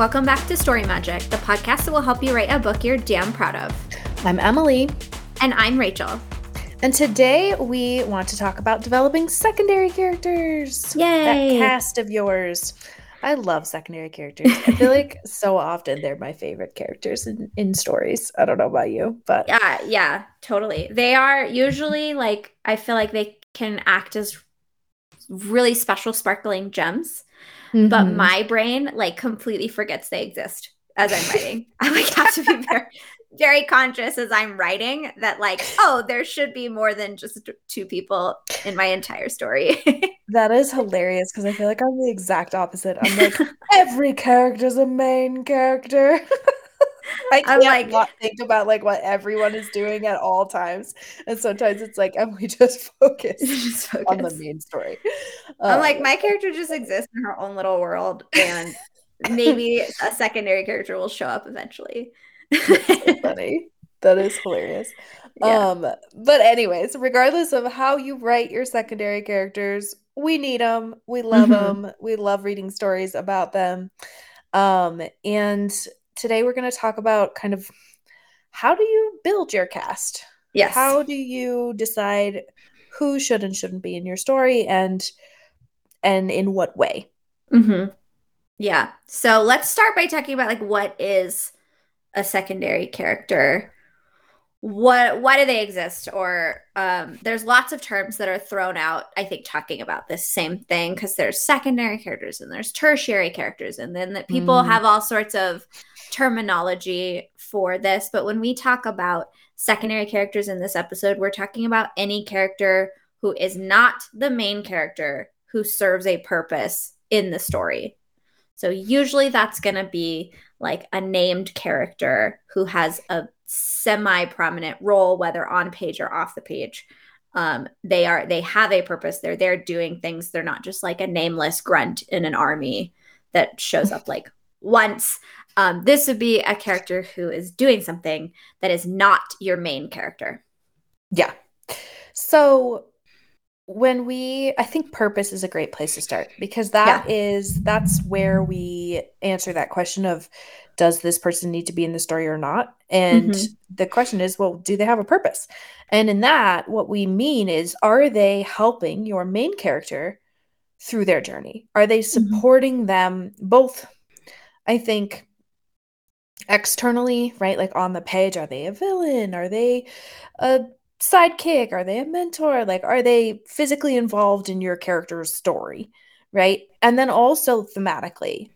Welcome back to Story Magic, the podcast that will help you write a book you're damn proud of. I'm Emily. And I'm Rachel. And today we want to talk about developing secondary characters. Yay! That cast of yours. I love secondary characters. I feel like so often they're my favorite characters in, in stories. I don't know about you, but yeah, yeah, totally. They are usually like I feel like they can act as really special sparkling gems. Mm-hmm. But my brain like completely forgets they exist as I'm writing. I like have to be very very conscious as I'm writing that like, oh, there should be more than just two people in my entire story. that is hilarious because I feel like I'm the exact opposite. I'm like, every character's a main character. I can't like, not think about like what everyone is doing at all times, and sometimes it's like, and we just focus, just focus. on the main story. I'm um, like, my character just exists in her own little world, and maybe a secondary character will show up eventually so funny. That is hilarious. Yeah. Um, but anyways, regardless of how you write your secondary characters, we need them. We love mm-hmm. them. We love reading stories about them. Um, and today we're going to talk about kind of how do you build your cast? Yes. How do you decide who should and shouldn't be in your story and and in what way? Mm-hmm. Yeah. So let's start by talking about like what is a secondary character what why do they exist or um, there's lots of terms that are thrown out i think talking about this same thing because there's secondary characters and there's tertiary characters and then that people mm. have all sorts of terminology for this but when we talk about secondary characters in this episode we're talking about any character who is not the main character who serves a purpose in the story so usually that's going to be like a named character who has a semi prominent role, whether on page or off the page. Um, they are they have a purpose. They're there doing things. They're not just like a nameless grunt in an army that shows up like once. Um, this would be a character who is doing something that is not your main character. Yeah. So when we i think purpose is a great place to start because that yeah. is that's where we answer that question of does this person need to be in the story or not and mm-hmm. the question is well do they have a purpose and in that what we mean is are they helping your main character through their journey are they mm-hmm. supporting mm-hmm. them both i think externally right like on the page are they a villain are they a sidekick? Are they a mentor? Like, are they physically involved in your character's story? Right. And then also thematically,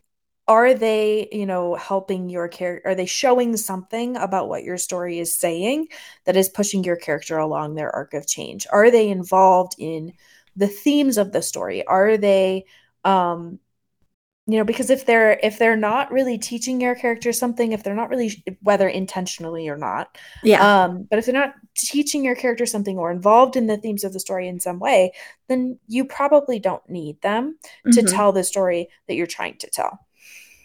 are they, you know, helping your character? Are they showing something about what your story is saying that is pushing your character along their arc of change? Are they involved in the themes of the story? Are they um you know because if they're if they're not really teaching your character something if they're not really whether intentionally or not yeah. um but if they're not teaching your character something or involved in the themes of the story in some way then you probably don't need them to mm-hmm. tell the story that you're trying to tell.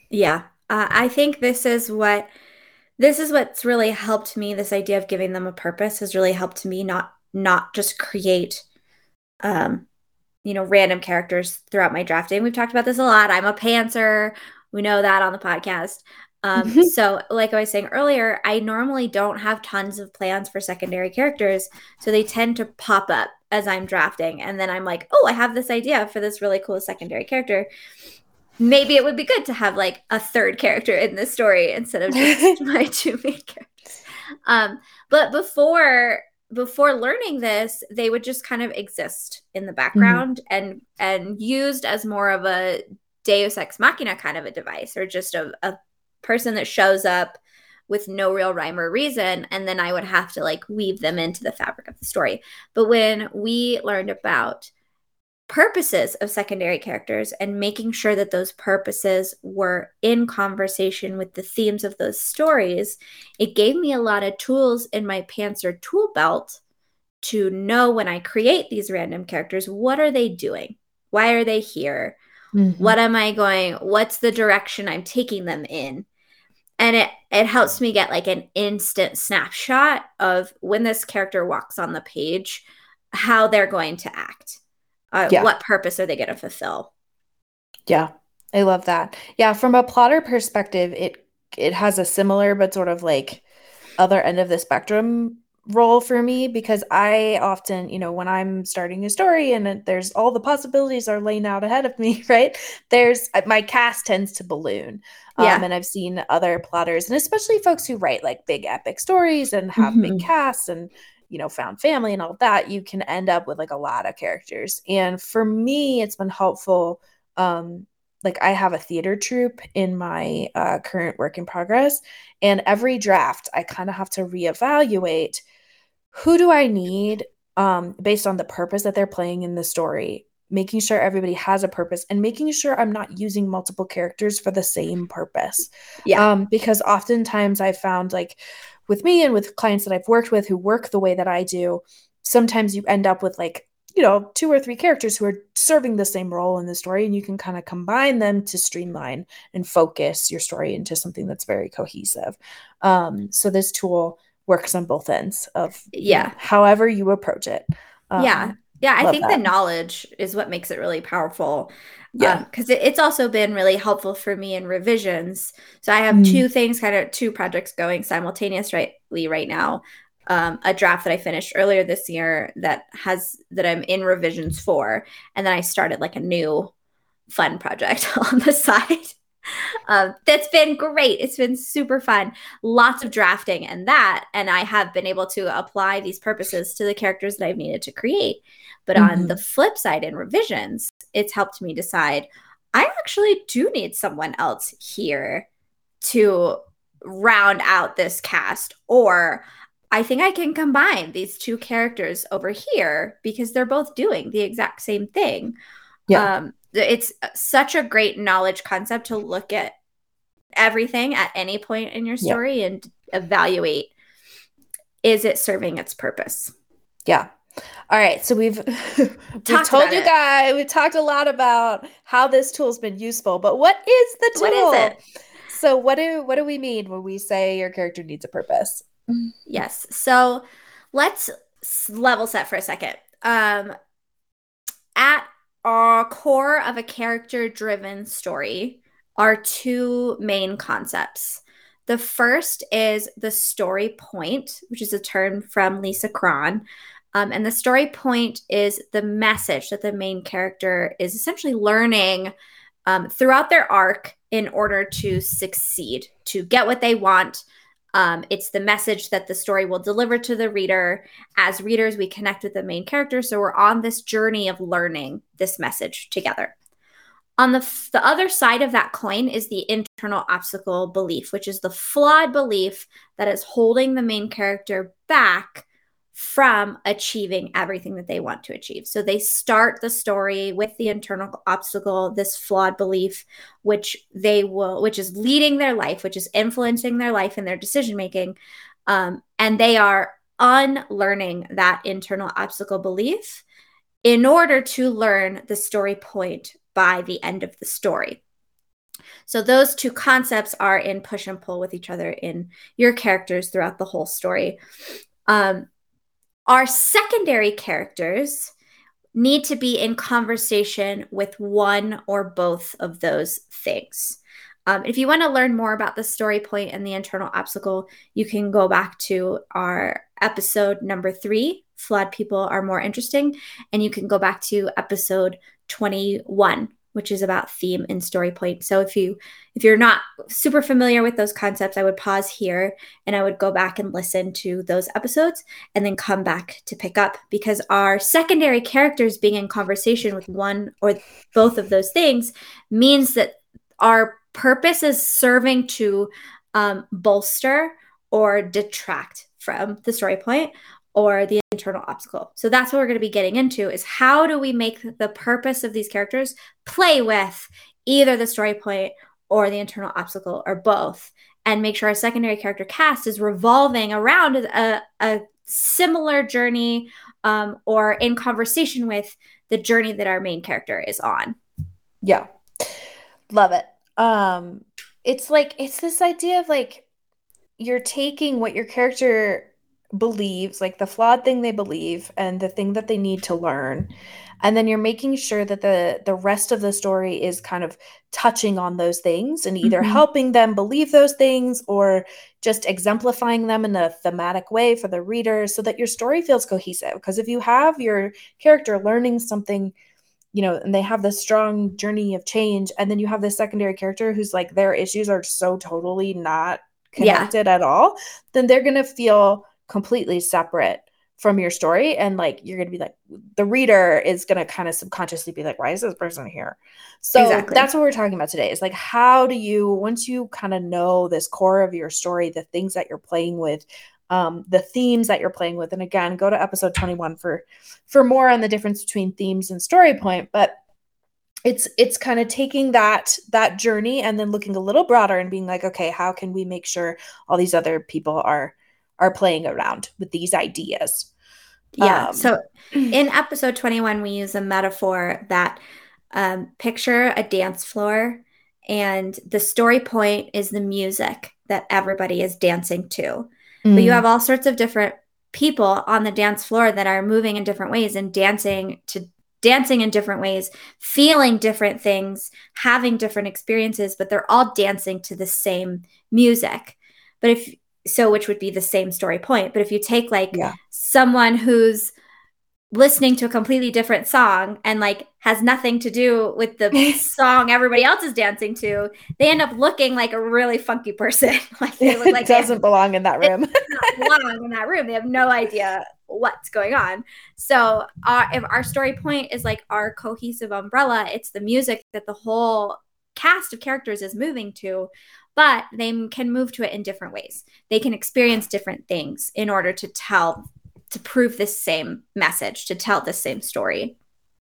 Yeah. Uh, i think this is what this is what's really helped me this idea of giving them a purpose has really helped me not not just create um you know, random characters throughout my drafting. We've talked about this a lot. I'm a pantser. We know that on the podcast. Um, mm-hmm. so, like I was saying earlier, I normally don't have tons of plans for secondary characters. So they tend to pop up as I'm drafting. And then I'm like, oh, I have this idea for this really cool secondary character. Maybe it would be good to have like a third character in this story instead of just my two main characters. Um, but before before learning this they would just kind of exist in the mm-hmm. background mm-hmm. and and used as more of a deus ex machina kind of a device or just a, a person that shows up with no real rhyme or reason and then i would have to like weave them into the fabric of the story but when we learned about purposes of secondary characters and making sure that those purposes were in conversation with the themes of those stories, it gave me a lot of tools in my Pantser tool belt to know when I create these random characters, what are they doing? Why are they here? Mm-hmm. What am I going? What's the direction I'm taking them in? And it it helps me get like an instant snapshot of when this character walks on the page, how they're going to act uh, yeah. what purpose are they going to fulfill yeah I love that. Yeah, from a plotter perspective, it it has a similar but sort of like other end of the spectrum role for me because I often, you know, when I'm starting a story and there's all the possibilities are laying out ahead of me, right? There's uh, my cast tends to balloon. Yeah. Um, and I've seen other plotters and especially folks who write like big epic stories and have mm-hmm. big casts and you know, found family and all that, you can end up with like a lot of characters. And for me, it's been helpful um like I have a theater troupe in my uh, current work in progress, and every draft I kind of have to reevaluate who do I need um, based on the purpose that they're playing in the story, making sure everybody has a purpose, and making sure I'm not using multiple characters for the same purpose. Yeah, um, because oftentimes I found like with me and with clients that I've worked with who work the way that I do, sometimes you end up with like you know, two or three characters who are serving the same role in the story, and you can kind of combine them to streamline and focus your story into something that's very cohesive. Um, so this tool works on both ends of yeah, however you approach it. Um, yeah, yeah, I think that. the knowledge is what makes it really powerful. Yeah, because um, it, it's also been really helpful for me in revisions. So I have mm. two things, kind of two projects going simultaneously right now um, a draft that I finished earlier this year that has that I'm in revisions for, and then I started like a new fun project on the side. Um, that's been great. It's been super fun. Lots of drafting and that, and I have been able to apply these purposes to the characters that I've needed to create. But mm-hmm. on the flip side, in revisions, it's helped me decide I actually do need someone else here to round out this cast, or I think I can combine these two characters over here because they're both doing the exact same thing. Yeah. Um, it's such a great knowledge concept to look at everything at any point in your story yeah. and evaluate is it serving its purpose? Yeah. All right, so we've we told you guys we've talked a lot about how this tool's been useful, but what is the tool? What is it? So what do what do we mean when we say your character needs a purpose? Yes. So let's level set for a second. Um, at our core of a character driven story are two main concepts. The first is the story point, which is a term from Lisa Cron. Um, and the story point is the message that the main character is essentially learning um, throughout their arc in order to succeed, to get what they want, um, it's the message that the story will deliver to the reader. As readers, we connect with the main character. So we're on this journey of learning this message together. On the, f- the other side of that coin is the internal obstacle belief, which is the flawed belief that is holding the main character back from achieving everything that they want to achieve. So they start the story with the internal obstacle, this flawed belief, which they will, which is leading their life, which is influencing their life and their decision making. Um, and they are unlearning that internal obstacle belief in order to learn the story point by the end of the story. So those two concepts are in push and pull with each other in your characters throughout the whole story. Um, our secondary characters need to be in conversation with one or both of those things. Um, if you want to learn more about the story point and the internal obstacle, you can go back to our episode number three Flawed People Are More Interesting. And you can go back to episode 21 which is about theme and story point. So if you if you're not super familiar with those concepts, I would pause here and I would go back and listen to those episodes and then come back to pick up because our secondary characters being in conversation with one or both of those things means that our purpose is serving to um, bolster or detract from the story point or the internal obstacle. So that's what we're going to be getting into is how do we make the purpose of these characters play with either the story point or the internal obstacle or both and make sure our secondary character cast is revolving around a, a similar journey um, or in conversation with the journey that our main character is on. Yeah. Love it. Um it's like it's this idea of like you're taking what your character believes, like the flawed thing they believe and the thing that they need to learn. and then you're making sure that the the rest of the story is kind of touching on those things and either mm-hmm. helping them believe those things or just exemplifying them in a thematic way for the reader so that your story feels cohesive because if you have your character learning something you know and they have this strong journey of change and then you have this secondary character who's like their issues are so totally not connected yeah. at all then they're going to feel completely separate from your story and like you're going to be like the reader is going to kind of subconsciously be like why is this person here so exactly. that's what we're talking about today is like how do you once you kind of know this core of your story the things that you're playing with um, the themes that you're playing with and again go to episode 21 for for more on the difference between themes and story point but it's it's kind of taking that that journey and then looking a little broader and being like okay how can we make sure all these other people are are playing around with these ideas. Yeah. Um, so in episode 21, we use a metaphor that um, picture a dance floor, and the story point is the music that everybody is dancing to. Mm. But you mm. have all sorts of different people on the dance floor that are moving in different ways and dancing to dancing in different ways, feeling different things, having different experiences, but they're all dancing to the same music. But if so which would be the same story point. But if you take like yeah. someone who's listening to a completely different song and like has nothing to do with the song everybody else is dancing to they end up looking like a really funky person. Like they look like doesn't have, belong in that room. belong in that room. They have no idea what's going on. So our, if our story point is like our cohesive umbrella it's the music that the whole cast of characters is moving to but they can move to it in different ways. They can experience different things in order to tell, to prove this same message, to tell the same story.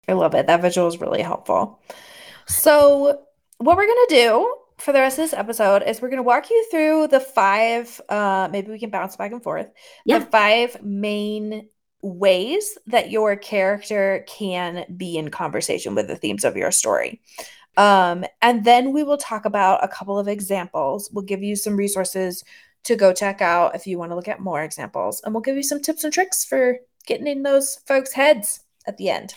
I love it. That visual is really helpful. So, what we're going to do for the rest of this episode is we're going to walk you through the five, uh, maybe we can bounce back and forth, yeah. the five main ways that your character can be in conversation with the themes of your story. Um, and then we will talk about a couple of examples. We'll give you some resources to go check out if you want to look at more examples. And we'll give you some tips and tricks for getting in those folks' heads at the end.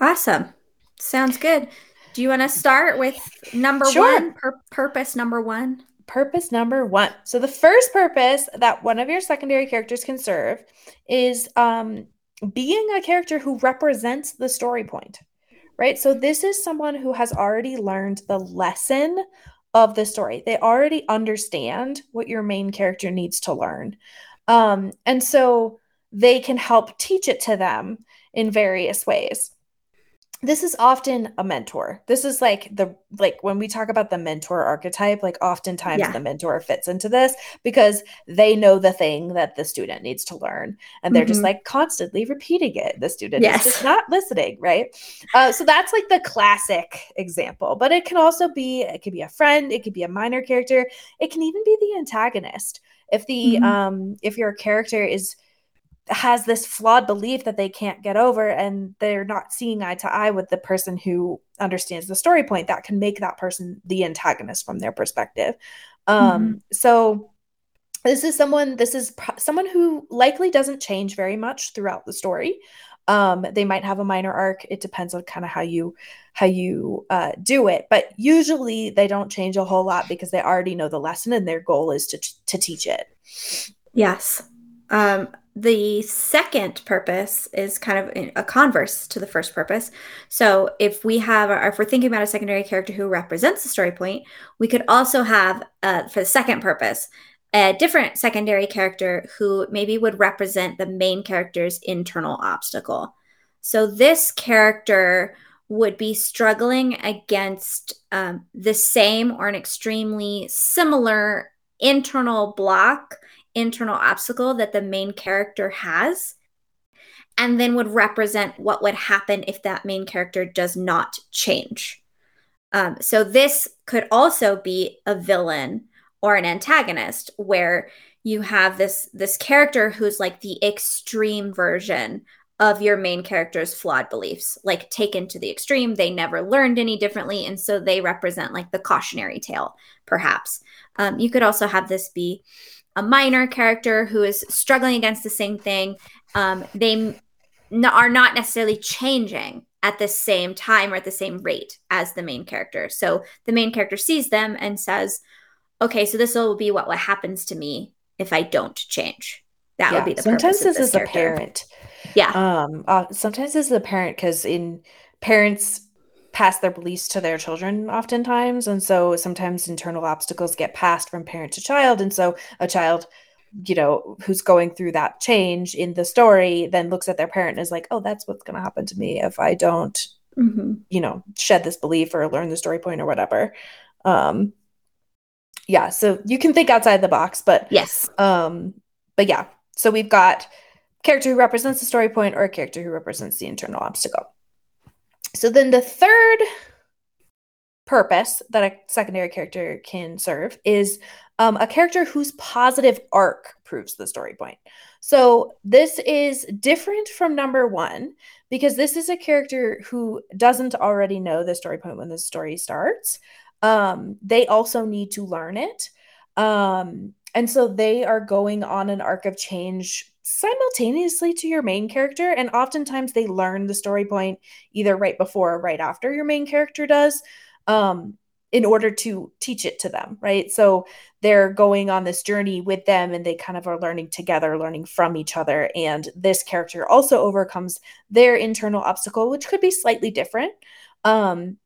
Awesome. Sounds good. Do you want to start with number sure. one? Pur- purpose number one? Purpose number one. So, the first purpose that one of your secondary characters can serve is um, being a character who represents the story point right? So this is someone who has already learned the lesson of the story. They already understand what your main character needs to learn. Um, and so they can help teach it to them in various ways this is often a mentor. This is like the like when we talk about the mentor archetype, like oftentimes yeah. the mentor fits into this because they know the thing that the student needs to learn and they're mm-hmm. just like constantly repeating it. The student yes. is just not listening, right? Uh, so that's like the classic example, but it can also be it could be a friend, it could be a minor character, it can even be the antagonist. If the mm-hmm. um if your character is has this flawed belief that they can't get over and they're not seeing eye to eye with the person who understands the story point that can make that person the antagonist from their perspective. Um mm-hmm. so this is someone this is pro- someone who likely doesn't change very much throughout the story. Um they might have a minor arc. It depends on kind of how you how you uh, do it. But usually they don't change a whole lot because they already know the lesson and their goal is to to teach it. Yes um the second purpose is kind of a converse to the first purpose. So if we have, or if we're thinking about a secondary character who represents the story point, we could also have, uh, for the second purpose, a different secondary character who maybe would represent the main character's internal obstacle. So this character would be struggling against um, the same or an extremely similar internal block internal obstacle that the main character has and then would represent what would happen if that main character does not change. Um, so this could also be a villain or an antagonist where you have this this character who's like the extreme version of your main character's flawed beliefs like taken to the extreme they never learned any differently and so they represent like the cautionary tale perhaps um, you could also have this be a minor character who is struggling against the same thing. Um, they n- are not necessarily changing at the same time or at the same rate as the main character. So the main character sees them and says, okay, so this will be what, what happens to me if I don't change. That yeah. would be the sometimes this, this is character. a parent. Yeah. Um. Uh, sometimes this is a parent because in parents pass their beliefs to their children oftentimes, and so sometimes internal obstacles get passed from parent to child, and so a child you know who's going through that change in the story then looks at their parent and is like oh that's what's going to happen to me if i don't mm-hmm. you know shed this belief or learn the story point or whatever. Um yeah so you can think outside the box but yes. um but yeah so we've got character who represents the story point or a character who represents the internal obstacle so then the third purpose that a secondary character can serve is um, a character whose positive arc proves the story point. So this is different from number one because this is a character who doesn't already know the story point when the story starts. Um, they also need to learn it. Um, and so they are going on an arc of change simultaneously to your main character. And oftentimes they learn the story point either right before or right after your main character does. Um, in order to teach it to them, right? So they're going on this journey with them and they kind of are learning together, learning from each other. And this character also overcomes their internal obstacle, which could be slightly different. Um,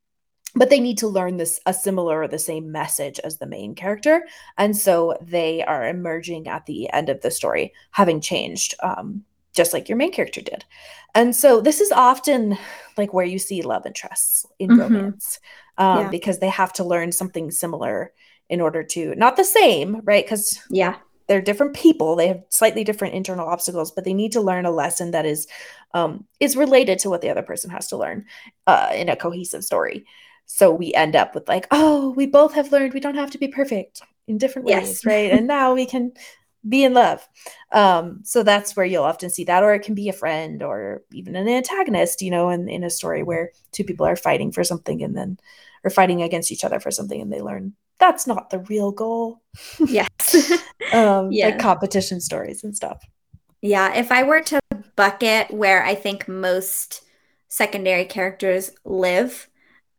but they need to learn this a similar or the same message as the main character and so they are emerging at the end of the story having changed um, just like your main character did and so this is often like where you see love interests in mm-hmm. romance um, yeah. because they have to learn something similar in order to not the same, right? Because yeah, they're different people. They have slightly different internal obstacles, but they need to learn a lesson that is um, is related to what the other person has to learn uh, in a cohesive story. So we end up with like, oh, we both have learned we don't have to be perfect in different ways, yes. right? and now we can be in love. Um, so that's where you'll often see that, or it can be a friend or even an antagonist, you know, in, in a story where two people are fighting for something and then or fighting against each other for something and they learn that's not the real goal. Yes. um, yeah. Like competition stories and stuff. Yeah. If I were to bucket where I think most secondary characters live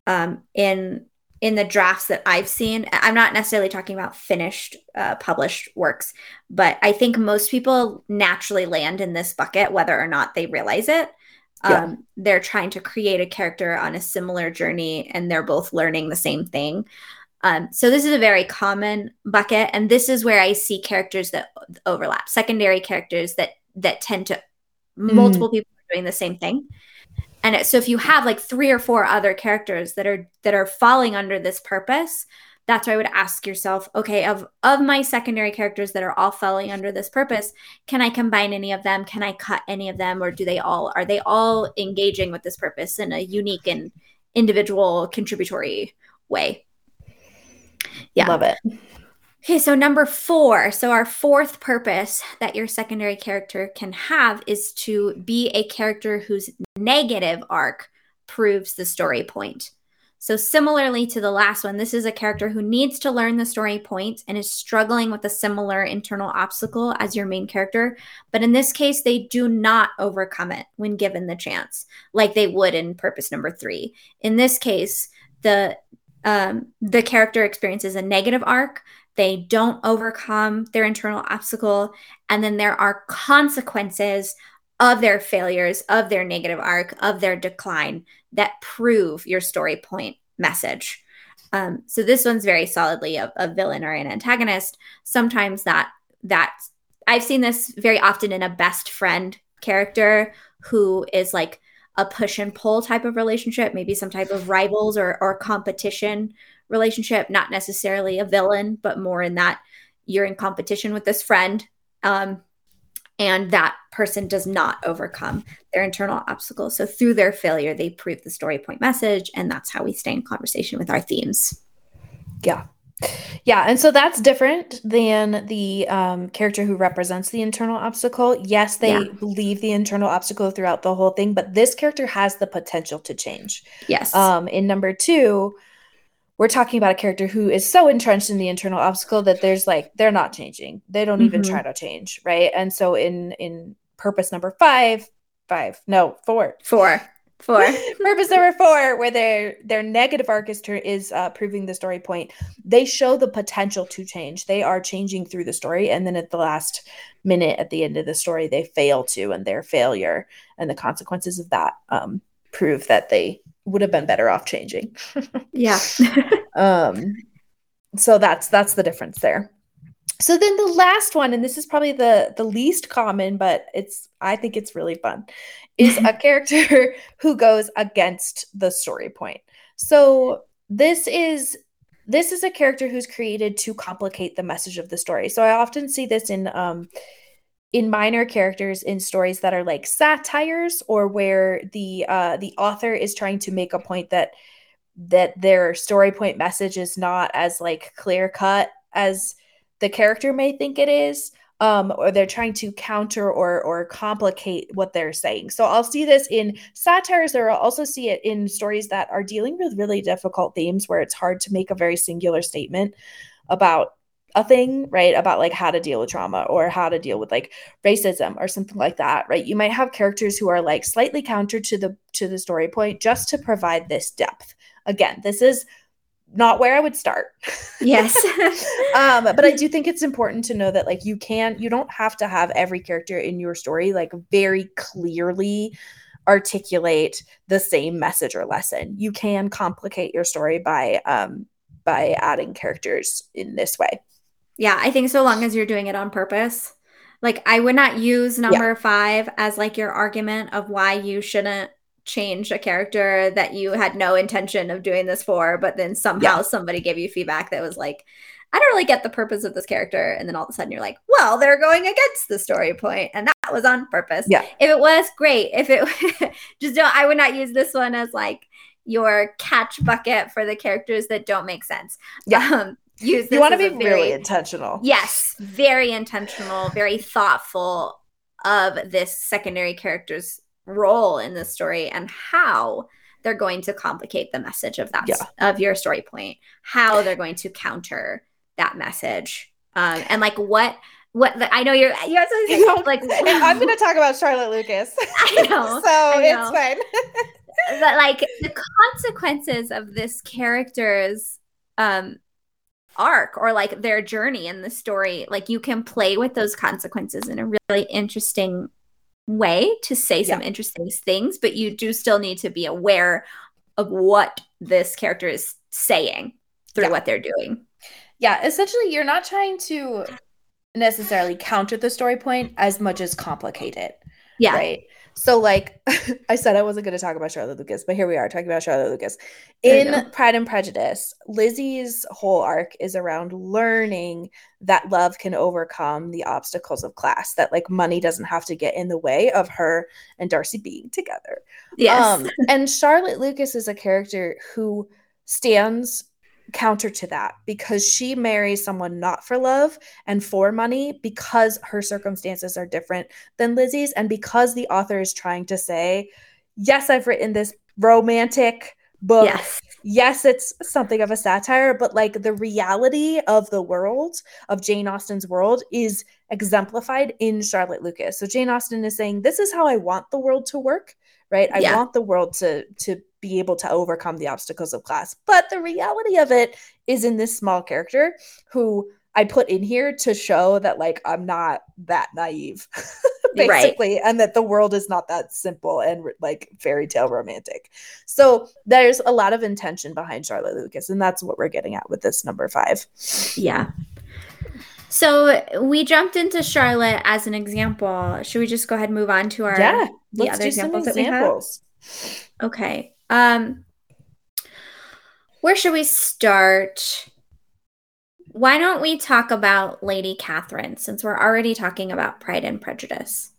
um, in in the drafts that I've seen, I'm not necessarily talking about finished uh, published works, but I think most people naturally land in this bucket, whether or not they realize it. Yeah. Um, they're trying to create a character on a similar journey and they're both learning the same thing. Um, so this is a very common bucket, and this is where I see characters that overlap, secondary characters that that tend to mm. multiple people doing the same thing. And it, so if you have like three or four other characters that are that are falling under this purpose, that's why I would ask yourself, okay, of of my secondary characters that are all falling under this purpose, can I combine any of them? Can I cut any of them, or do they all are they all engaging with this purpose in a unique and individual contributory way? Yeah, love it. Okay, so number four. So, our fourth purpose that your secondary character can have is to be a character whose negative arc proves the story point. So, similarly to the last one, this is a character who needs to learn the story point and is struggling with a similar internal obstacle as your main character. But in this case, they do not overcome it when given the chance, like they would in purpose number three. In this case, the um, the character experiences a negative arc. They don't overcome their internal obstacle, and then there are consequences of their failures, of their negative arc, of their decline that prove your story point message. Um, so this one's very solidly a, a villain or an antagonist. Sometimes that that I've seen this very often in a best friend character who is like a push and pull type of relationship, maybe some type of rivals or, or competition relationship, not necessarily a villain, but more in that you're in competition with this friend. Um, and that person does not overcome their internal obstacles. So through their failure, they prove the story point message, and that's how we stay in conversation with our themes. Yeah. Yeah, and so that's different than the um, character who represents the internal obstacle. Yes, they yeah. believe the internal obstacle throughout the whole thing, but this character has the potential to change. Yes. Um, in number two, we're talking about a character who is so entrenched in the internal obstacle that there's like they're not changing they don't mm-hmm. even try to change right and so in in purpose number five five no four four Four. purpose number four, where their their negative arc is, is uh, proving the story point. They show the potential to change. They are changing through the story, and then at the last minute, at the end of the story, they fail to, and their failure and the consequences of that um, prove that they would have been better off changing. yeah. um. So that's that's the difference there. So then the last one, and this is probably the the least common, but it's I think it's really fun, is a character who goes against the story point. So this is this is a character who's created to complicate the message of the story. So I often see this in um in minor characters in stories that are like satires or where the uh the author is trying to make a point that that their story point message is not as like clear cut as the character may think it is um, or they're trying to counter or or complicate what they're saying. So I'll see this in satires, or I'll also see it in stories that are dealing with really difficult themes where it's hard to make a very singular statement about a thing, right? About like how to deal with trauma or how to deal with like racism or something like that, right? You might have characters who are like slightly counter to the to the story point just to provide this depth. Again, this is not where I would start. Yes. um, but I do think it's important to know that like you can you don't have to have every character in your story like very clearly articulate the same message or lesson. You can complicate your story by um by adding characters in this way. Yeah, I think so long as you're doing it on purpose. Like I would not use number yeah. 5 as like your argument of why you shouldn't change a character that you had no intention of doing this for, but then somehow yeah. somebody gave you feedback that was like, I don't really get the purpose of this character. And then all of a sudden you're like, well, they're going against the story point, And that was on purpose. Yeah. If it was great, if it just don't, I would not use this one as like your catch bucket for the characters that don't make sense. Yeah. Um, use you want to be very, really intentional. Yes. Very intentional, very thoughtful of this secondary character's role in the story and how they're going to complicate the message of that yeah. of your story point how they're going to counter that message um, and like what what the, I know you're you guys like I'm going to talk about Charlotte Lucas. I know. so I know. it's fine. but like the consequences of this character's um arc or like their journey in the story like you can play with those consequences in a really interesting way to say some yeah. interesting things, but you do still need to be aware of what this character is saying through yeah. what they're doing. Yeah, essentially, you're not trying to necessarily counter the story point as much as complicate it. Yeah. Right. So, like I said, I wasn't going to talk about Charlotte Lucas, but here we are talking about Charlotte Lucas. In Pride and Prejudice, Lizzie's whole arc is around learning that love can overcome the obstacles of class, that like money doesn't have to get in the way of her and Darcy being together. Yes. Um, and Charlotte Lucas is a character who stands counter to that because she marries someone not for love and for money because her circumstances are different than Lizzie's and because the author is trying to say, yes, I've written this romantic book. Yes. yes, it's something of a satire, but like the reality of the world of Jane Austen's world is exemplified in Charlotte Lucas. So Jane Austen is saying, this is how I want the world to work, right? I yeah. want the world to to be able to overcome the obstacles of class. But the reality of it is in this small character who I put in here to show that like I'm not that naive, basically, right. and that the world is not that simple and like fairy tale romantic. So there's a lot of intention behind Charlotte Lucas, and that's what we're getting at with this number five. Yeah. So we jumped into Charlotte as an example. Should we just go ahead and move on to our yeah? The other examples, examples. Okay. Um, where should we start? Why don't we talk about Lady Catherine since we're already talking about Pride and Prejudice?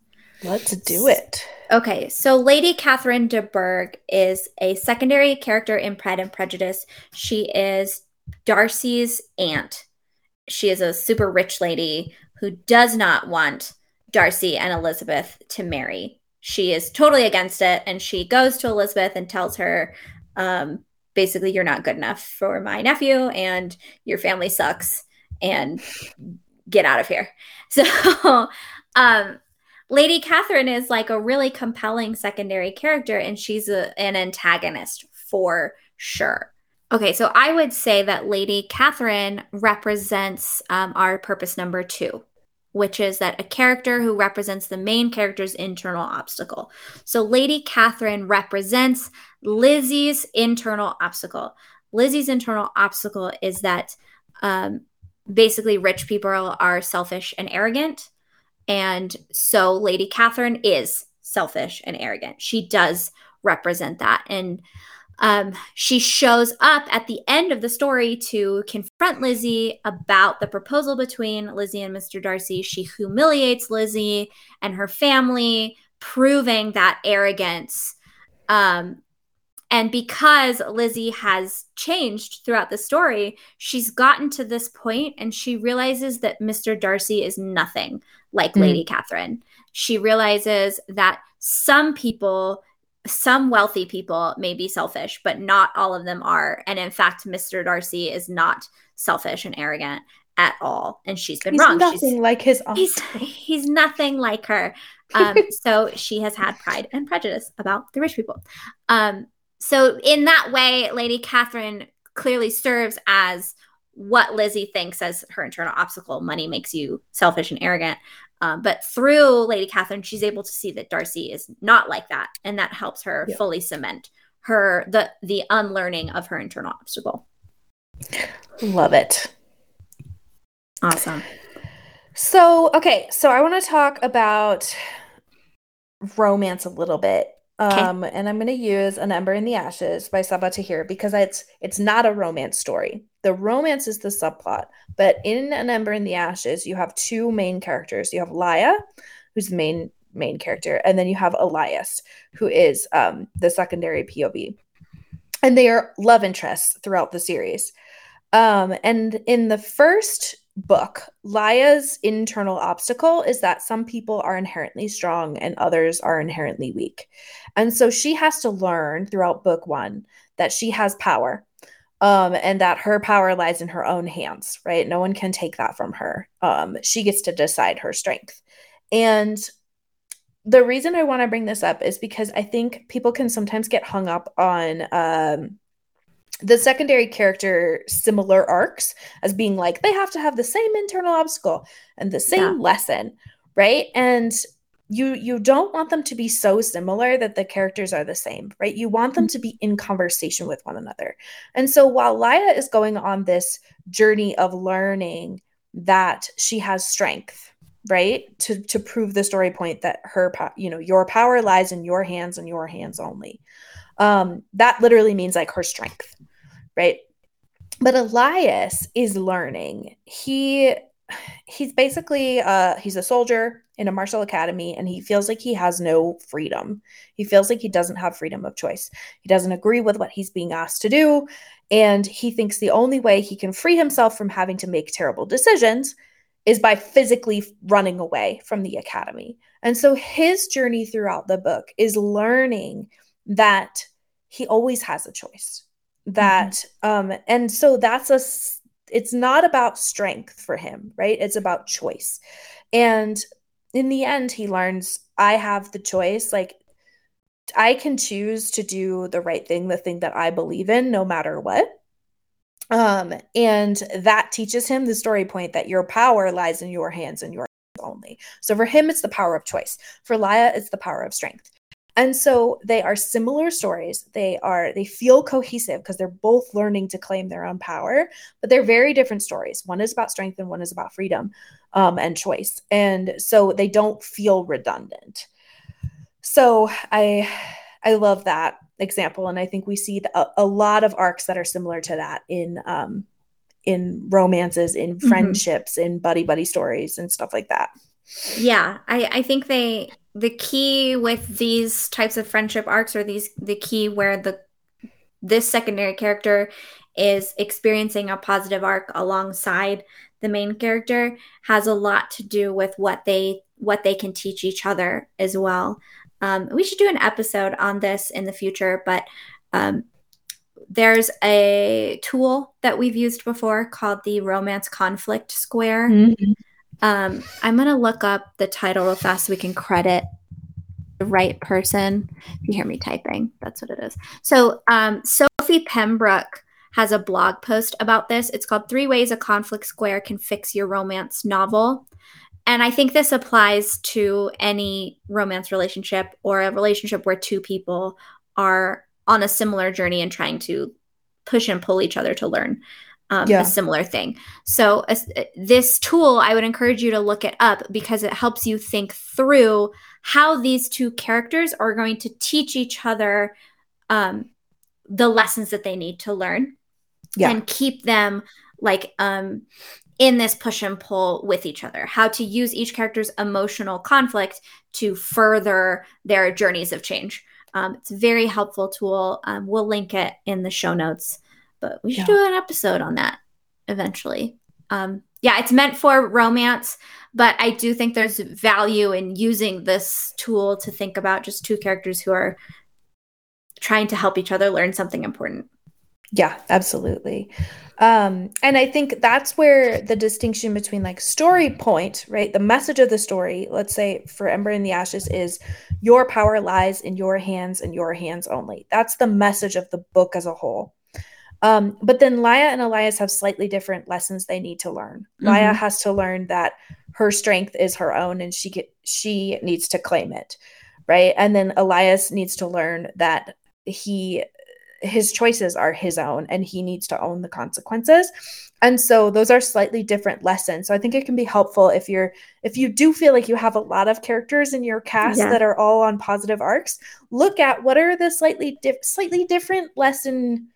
Let's do it. Okay, so Lady Catherine de Bourgh is a secondary character in Pride and Prejudice. She is Darcy's aunt. She is a super rich lady who does not want Darcy and Elizabeth to marry she is totally against it and she goes to elizabeth and tells her um, basically you're not good enough for my nephew and your family sucks and get out of here so um, Lady Catherine is like a really compelling secondary character, and she's a, an antagonist for sure. Okay, so I would say that Lady Catherine represents um, our purpose number two, which is that a character who represents the main character's internal obstacle. So Lady Catherine represents Lizzie's internal obstacle. Lizzie's internal obstacle is that um, basically rich people are selfish and arrogant. And so Lady Catherine is selfish and arrogant. She does represent that. And um, she shows up at the end of the story to confront Lizzie about the proposal between Lizzie and Mr. Darcy. She humiliates Lizzie and her family, proving that arrogance. Um, and because Lizzie has changed throughout the story, she's gotten to this point and she realizes that Mr. Darcy is nothing like mm. Lady Catherine. She realizes that some people some wealthy people may be selfish, but not all of them are. And in fact, Mr. Darcy is not selfish and arrogant at all. And she's been he's wrong. Nothing she's, like his aunt. He's, he's nothing like her. Um, so she has had pride and prejudice about the rich people. Um, so in that way, Lady Catherine clearly serves as what Lizzie thinks as her internal obstacle. Money makes you selfish and arrogant. Um, but through Lady Catherine, she's able to see that Darcy is not like that, and that helps her yeah. fully cement her the the unlearning of her internal obstacle. Love it. Awesome. So, okay, so I want to talk about romance a little bit. Um, and I'm going to use An Ember in the Ashes by Sabaa Tahir because it's it's not a romance story. The romance is the subplot, but in An Ember in the Ashes, you have two main characters. You have Laia, who's the main main character, and then you have Elias, who is um, the secondary POV, and they are love interests throughout the series. Um, and in the first book, Laia's internal obstacle is that some people are inherently strong and others are inherently weak. And so she has to learn throughout book one that she has power um, and that her power lies in her own hands, right? No one can take that from her. Um, she gets to decide her strength. And the reason I want to bring this up is because I think people can sometimes get hung up on um, the secondary character similar arcs as being like they have to have the same internal obstacle and the same yeah. lesson, right? And you you don't want them to be so similar that the characters are the same right? You want them to be in conversation with one another. And so while Laia is going on this journey of learning that she has strength right to to prove the story point that her you know your power lies in your hands and your hands only um that literally means like her strength right? But elias is learning. He he's basically uh he's a soldier in a martial academy and he feels like he has no freedom. He feels like he doesn't have freedom of choice. He doesn't agree with what he's being asked to do and he thinks the only way he can free himself from having to make terrible decisions is by physically running away from the academy. And so his journey throughout the book is learning that he always has a choice. That mm-hmm. um and so that's a it's not about strength for him, right? It's about choice. And in the end, he learns I have the choice. Like, I can choose to do the right thing, the thing that I believe in, no matter what. Um, and that teaches him the story point that your power lies in your hands and your only. So for him, it's the power of choice. For Laia, it's the power of strength. And so they are similar stories. They are they feel cohesive because they're both learning to claim their own power, but they're very different stories. One is about strength and one is about freedom um, and choice. And so they don't feel redundant. So I I love that example, and I think we see the, a, a, lot of arcs that are similar to that in um, in romances, in mm-hmm. friendships, mm-hmm. in buddy buddy stories, and stuff like that. Yeah, I I think they the key with these types of friendship arcs or these the key where the this secondary character is experiencing a positive arc alongside the main character has a lot to do with what they what they can teach each other as well. Um, we should do an episode on this in the future, but um, there's a tool that we've used before called the romance conflict square. Mm-hmm. Um, I'm gonna look up the title real fast so we can credit the right person. If you hear me typing, that's what it is. So um, Sophie Pembroke has a blog post about this. It's called Three Ways a Conflict Square Can Fix Your Romance Novel. And I think this applies to any romance relationship or a relationship where two people are on a similar journey and trying to push and pull each other to learn um, yeah. a similar thing. So, uh, this tool, I would encourage you to look it up because it helps you think through how these two characters are going to teach each other um, the lessons that they need to learn yeah. and keep them like um, in this push and pull with each other, how to use each character's emotional conflict to further their journeys of change. Um, it's a very helpful tool. Um, we'll link it in the show notes, but we should yeah. do an episode on that eventually. Um, yeah, it's meant for romance, but I do think there's value in using this tool to think about just two characters who are trying to help each other learn something important. Yeah, absolutely. Um, and I think that's where the distinction between like story point, right? The message of the story, let's say for Ember in the Ashes, is your power lies in your hands and your hands only. That's the message of the book as a whole. Um, but then Laia and Elias have slightly different lessons they need to learn. Mm-hmm. Laia has to learn that her strength is her own and she get, she needs to claim it, right? And then Elias needs to learn that he his choices are his own and he needs to own the consequences and so those are slightly different lessons so i think it can be helpful if you're if you do feel like you have a lot of characters in your cast yeah. that are all on positive arcs look at what are the slightly di- slightly different lesson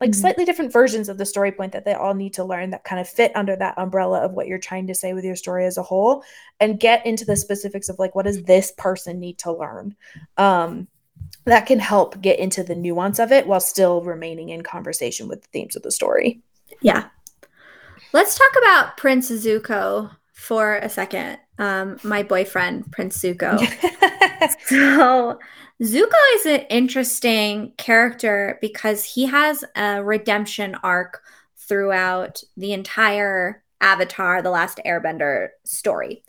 like mm-hmm. slightly different versions of the story point that they all need to learn that kind of fit under that umbrella of what you're trying to say with your story as a whole and get into the specifics of like what does this person need to learn um that can help get into the nuance of it while still remaining in conversation with the themes of the story. Yeah. Let's talk about Prince Zuko for a second. Um, my boyfriend, Prince Zuko. so, Zuko is an interesting character because he has a redemption arc throughout the entire Avatar, The Last Airbender story.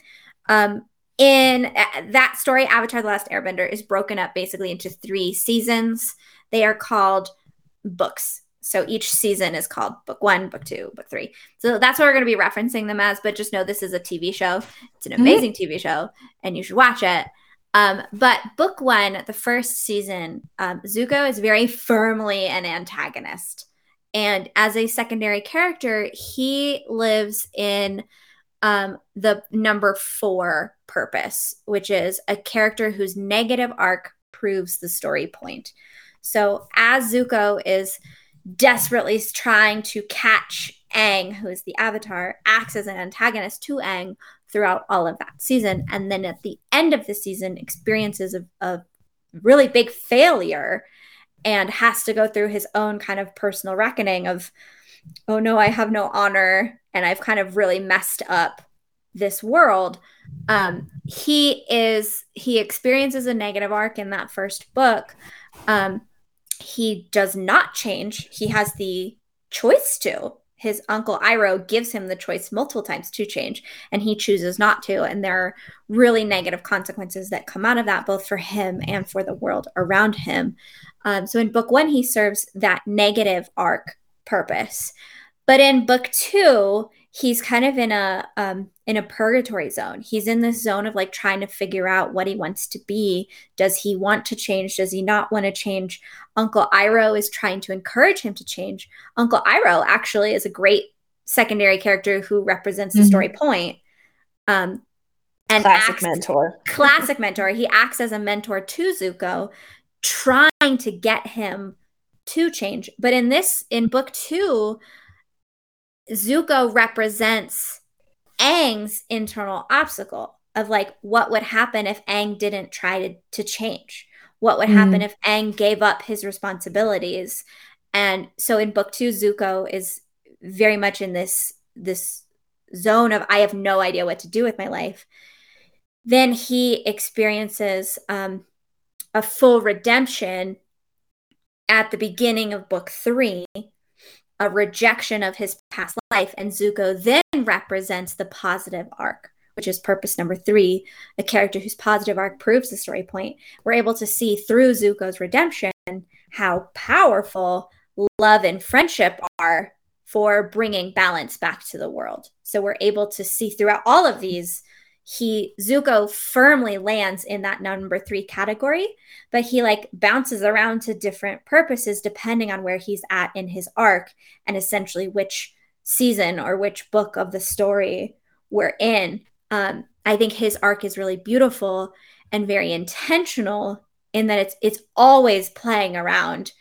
Um, in uh, that story, Avatar The Last Airbender is broken up basically into three seasons. They are called books. So each season is called book one, book two, book three. So that's what we're going to be referencing them as. But just know this is a TV show. It's an mm-hmm. amazing mm-hmm. TV show, and you should watch it. Um, but book one, the first season, um, Zuko is very firmly an antagonist. And as a secondary character, he lives in um, the number four purpose, which is a character whose negative arc proves the story point. So as Zuko is desperately trying to catch Aang, who is the avatar, acts as an antagonist to Aang throughout all of that season. And then at the end of the season, experiences a, a really big failure and has to go through his own kind of personal reckoning of, oh no, I have no honor and I've kind of really messed up this world. Um, he is he experiences a negative arc in that first book. Um, he does not change. He has the choice to. His uncle Iroh gives him the choice multiple times to change, and he chooses not to. And there are really negative consequences that come out of that, both for him and for the world around him. Um, so in book one, he serves that negative arc purpose. But in book two, he's kind of in a um, in a purgatory zone. He's in this zone of like trying to figure out what he wants to be. Does he want to change? Does he not want to change? Uncle Iroh is trying to encourage him to change. Uncle Iroh actually is a great secondary character who represents the mm-hmm. story point. Um, and classic acts, mentor. classic mentor. He acts as a mentor to Zuko, trying to get him to change. But in this, in book two, Zuko represents Aang's internal obstacle of like what would happen if Aang didn't try to, to change? What would happen mm. if Aang gave up his responsibilities? And so in book two, Zuko is very much in this this zone of I have no idea what to do with my life. Then he experiences um, a full redemption at the beginning of book three a rejection of his past life. And Zuko then represents the positive arc which is purpose number three, a character whose positive arc proves the story point, we're able to see through Zuko's redemption how powerful love and friendship are for bringing balance back to the world. So we're able to see throughout all of these he Zuko firmly lands in that number 3 category, but he like bounces around to different purposes depending on where he's at in his arc and essentially which season or which book of the story we're in. Um, I think his arc is really beautiful and very intentional in that it's it's always playing around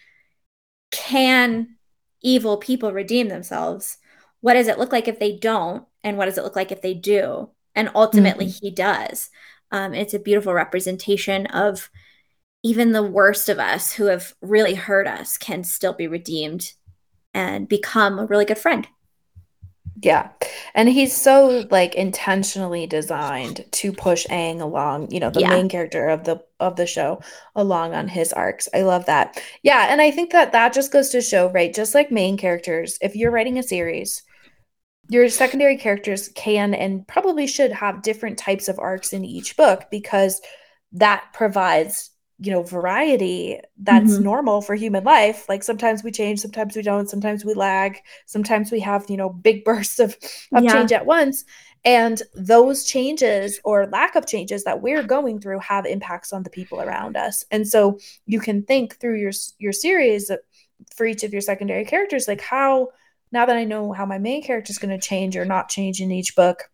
can evil people redeem themselves? What does it look like if they don't? And what does it look like if they do? And ultimately, mm-hmm. he does. Um, it's a beautiful representation of even the worst of us who have really hurt us can still be redeemed and become a really good friend. Yeah. And he's so like intentionally designed to push Aang along, you know, the yeah. main character of the of the show along on his arcs. I love that. Yeah, and I think that that just goes to show, right, just like main characters, if you're writing a series, your secondary characters can and probably should have different types of arcs in each book because that provides you know variety that's mm-hmm. normal for human life like sometimes we change sometimes we don't sometimes we lag sometimes we have you know big bursts of, of yeah. change at once and those changes or lack of changes that we're going through have impacts on the people around us and so you can think through your your series for each of your secondary characters like how now that i know how my main character is going to change or not change in each book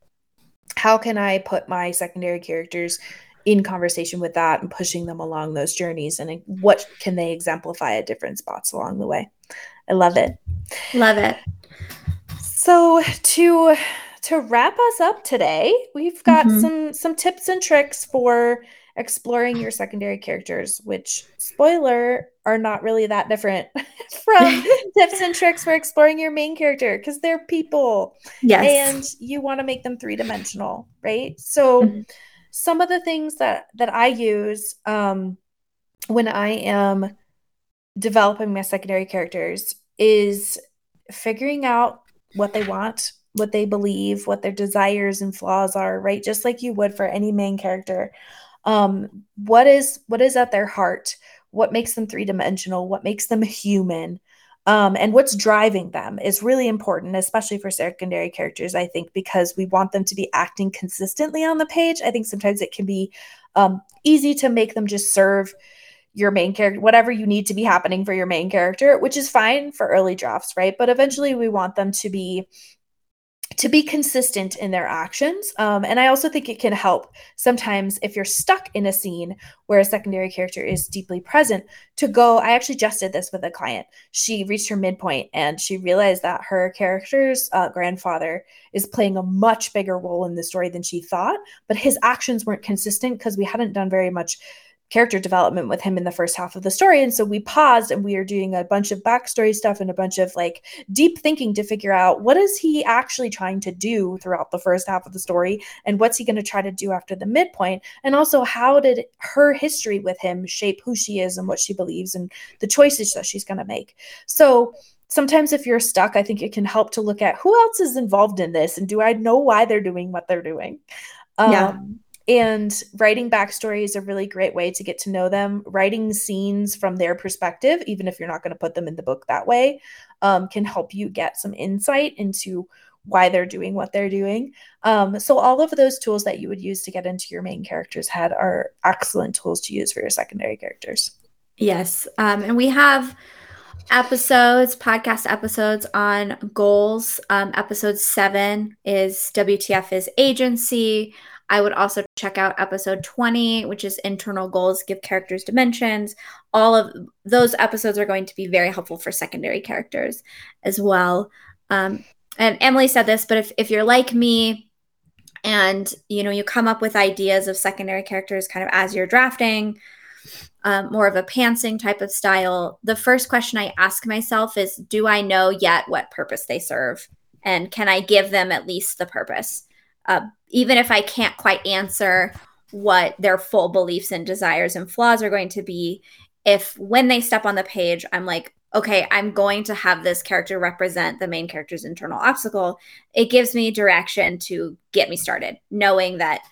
how can i put my secondary characters in conversation with that and pushing them along those journeys? And what can they exemplify at different spots along the way? I love it. Love it. So to to wrap us up today we've got mm-hmm. some some tips and tricks for exploring your secondary characters which spoiler are not really that different from tips and tricks for exploring your main character because they're people yes and you want to make them three-dimensional right so mm-hmm some of the things that that I use um, when I am developing my secondary characters is figuring out what they want, what they believe, what their desires and flaws are, right? Just like you would for any main character. Um, what is what is at their heart? What makes them three-dimensional? What makes them human? um, and what's driving them is really important, especially for secondary characters, I think, because we want them to be acting consistently on the page. I think sometimes it can be um, easy to make them just serve your main character, whatever you need to be happening for your main character, which is fine for early drafts, right? But eventually we want them to be to be consistent in their actions. Um, and I also think it can help sometimes if you're stuck in a scene where a secondary character is deeply present to go. I actually just did this with a client. She reached her midpoint and she realized that her character's uh, grandfather is playing a much bigger role in the story than she thought, but his actions weren't consistent because we hadn't done very much character development with him in the first half of the story. And so we paused and we are doing a bunch of backstory stuff and a bunch of like deep thinking to figure out what is he actually trying to do throughout the first half of the story and what's he going to try to do after the midpoint and also how did her history with him shape who she is and what she believes and the choices that she's going to make. So sometimes if you're stuck, I think it can help to look at who else is involved in this and do I know why they're doing what they're doing. Um, yeah and writing backstory is a really great way to get to know them. Writing scenes from their perspective, even if you're not going to put them in the book that way, um, can help you get some insight into why they're doing what they're doing. Um, so, all of those tools that you would use to get into your main character's head are excellent tools to use for your secondary characters. Yes. Um, and we have episodes, podcast episodes on goals. Um, episode seven is WTF is agency. I would also check out episode 20, which is internal goals give characters dimensions. All of those episodes are going to be very helpful for secondary characters as well. Um, and Emily said this, but if, if you're like me and you know you come up with ideas of secondary characters kind of as you're drafting, um, more of a pantsing type of style, the first question I ask myself is, do I know yet what purpose they serve? And can I give them at least the purpose? Uh, even if I can't quite answer what their full beliefs and desires and flaws are going to be, if when they step on the page, I'm like, okay, I'm going to have this character represent the main character's internal obstacle, it gives me direction to get me started, knowing that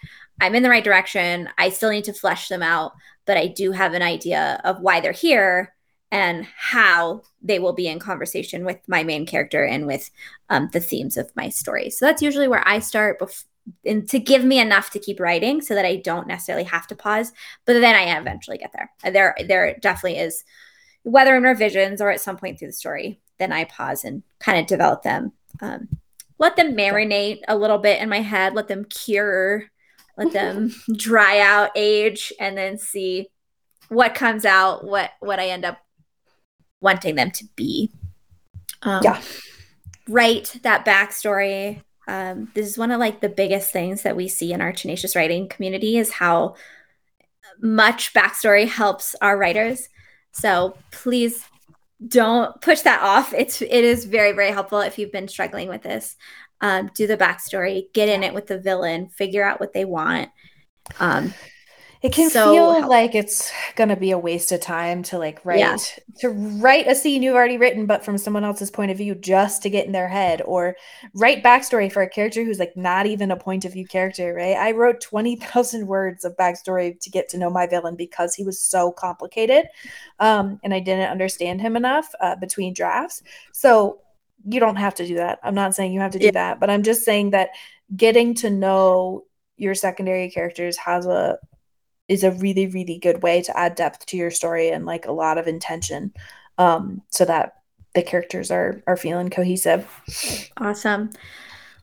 I'm in the right direction. I still need to flesh them out, but I do have an idea of why they're here and how they will be in conversation with my main character and with um, the themes of my story. So that's usually where I start bef- and to give me enough to keep writing so that I don't necessarily have to pause, but then I eventually get there. There, there definitely is whether in revisions or at some point through the story, then I pause and kind of develop them. Um, let them marinate a little bit in my head, let them cure, let them dry out, age, and then see what comes out, what what I end up wanting them to be. Um, yeah. Write that backstory. Um, this is one of like the biggest things that we see in our tenacious writing community is how much backstory helps our writers so please don't push that off. It's it is very very helpful if you've been struggling with this. Um, do the backstory, get in it with the villain, figure out what they want. Um, it can so feel helpful. like it's gonna be a waste of time to like write yeah. to write a scene you've already written, but from someone else's point of view, just to get in their head, or write backstory for a character who's like not even a point of view character. Right? I wrote twenty thousand words of backstory to get to know my villain because he was so complicated, um, and I didn't understand him enough uh, between drafts. So you don't have to do that. I'm not saying you have to do yeah. that, but I'm just saying that getting to know your secondary characters has a is a really really good way to add depth to your story and like a lot of intention um so that the characters are are feeling cohesive awesome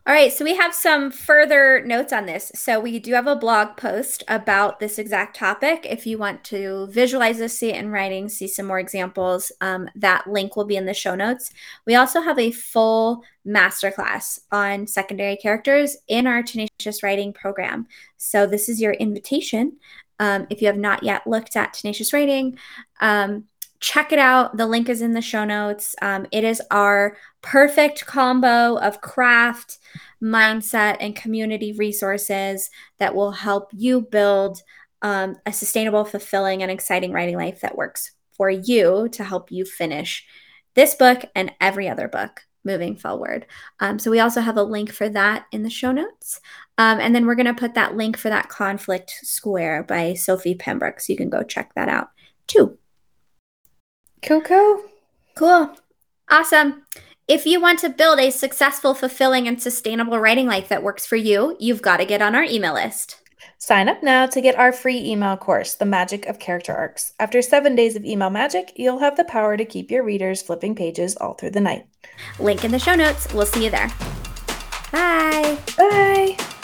all right, so we have some further notes on this. So we do have a blog post about this exact topic. If you want to visualize this, see it in writing, see some more examples, um, that link will be in the show notes. We also have a full masterclass on secondary characters in our Tenacious Writing program. So this is your invitation um, if you have not yet looked at Tenacious Writing, um, check it out. The link is in the show notes. Um, it is our perfect combo of craft, mindset, and community resources that will help you build um, a sustainable, fulfilling, and exciting writing life that works for you to help you finish this book and every other book moving forward. Um, so we also have a link for that in the show notes. Um, and then we're going to put that link for that conflict square by Sophie Pembroke. So you can go check that out too. Cool, cool. Cool. Awesome. If you want to build a successful, fulfilling, and sustainable writing life that works for you, you've got to get on our email list. Sign up now to get our free email course, The Magic of Character Arcs. After seven days of email magic, you'll have the power to keep your readers flipping pages all through the night. Link in the show notes. We'll see you there. Bye. Bye.